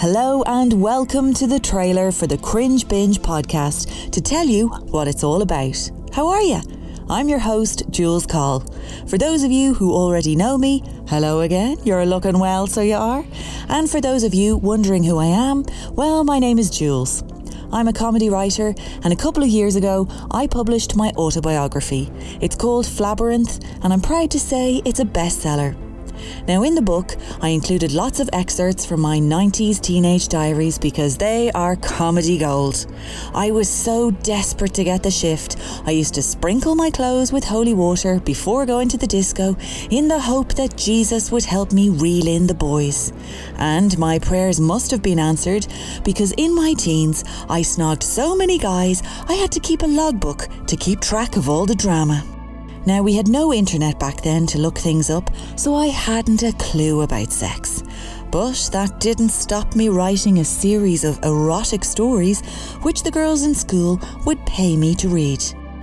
Hello and welcome to the trailer for the Cringe Binge podcast to tell you what it's all about. How are you? I'm your host, Jules Coll. For those of you who already know me, hello again, you're looking well, so you are. And for those of you wondering who I am, well, my name is Jules. I'm a comedy writer, and a couple of years ago, I published my autobiography. It's called Flabberynth, and I'm proud to say it's a bestseller. Now, in the book, I included lots of excerpts from my 90s teenage diaries because they are comedy gold. I was so desperate to get the shift, I used to sprinkle my clothes with holy water before going to the disco in the hope that Jesus would help me reel in the boys. And my prayers must have been answered because in my teens, I snogged so many guys, I had to keep a logbook to keep track of all the drama. Now, we had no internet back then to look things up, so I hadn't a clue about sex. But that didn't stop me writing a series of erotic stories which the girls in school would pay me to read.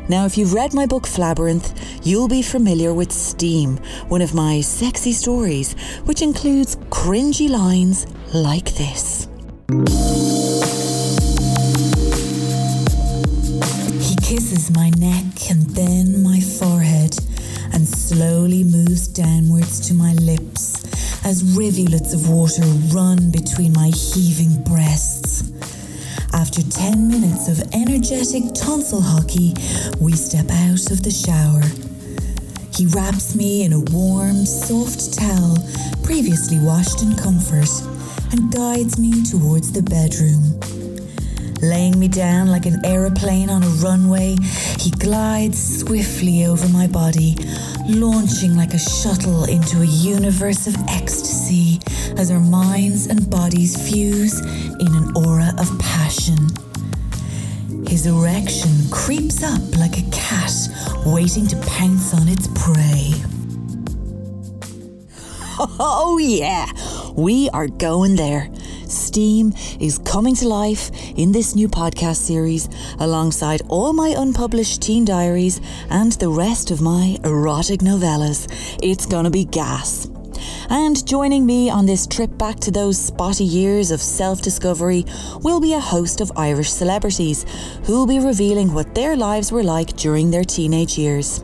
Now, if you've read my book Flabberynth, you'll be familiar with Steam, one of my sexy stories, which includes cringy lines like this. He kisses my neck and slowly moves downwards to my lips as rivulets of water run between my heaving breasts. After 10 minutes of energetic tonsil hockey, we step out of the shower. He wraps me in a warm, soft towel previously washed in comfort and guides me towards the bedroom. Laying me down like an aeroplane on a runway, he glides swiftly over my body, launching like a shuttle into a universe of ecstasy as our minds and bodies fuse in an aura of passion. His erection creeps up like a cat waiting to pounce on its prey. Oh, yeah, we are going there. Steam is coming to life in this new podcast series alongside all my unpublished teen diaries and the rest of my erotic novellas. It's gonna be gas. And joining me on this trip back to those spotty years of self discovery will be a host of Irish celebrities who'll be revealing what their lives were like during their teenage years.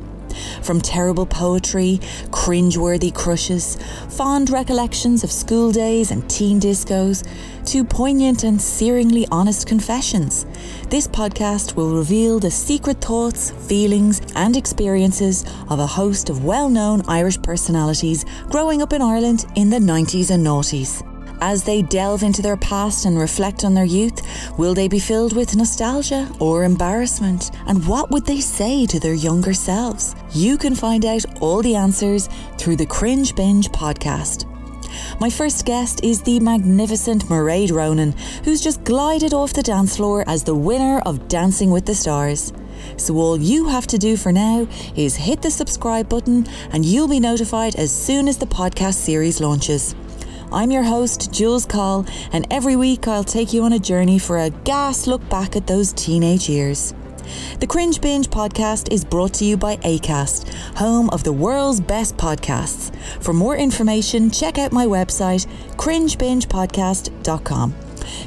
From terrible poetry, cringe-worthy crushes, fond recollections of school days and teen discos, to poignant and searingly honest confessions, this podcast will reveal the secret thoughts, feelings, and experiences of a host of well known Irish personalities growing up in Ireland in the 90s and noughties. As they delve into their past and reflect on their youth, will they be filled with nostalgia or embarrassment? And what would they say to their younger selves? You can find out all the answers through the Cringe Binge podcast. My first guest is the magnificent Mairead Ronan, who's just glided off the dance floor as the winner of Dancing with the Stars. So all you have to do for now is hit the subscribe button and you'll be notified as soon as the podcast series launches. I'm your host, Jules Coll, and every week I'll take you on a journey for a gas look back at those teenage years. The Cringe Binge podcast is brought to you by ACAST, home of the world's best podcasts. For more information, check out my website, cringebingepodcast.com.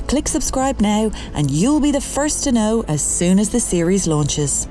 Click subscribe now, and you'll be the first to know as soon as the series launches.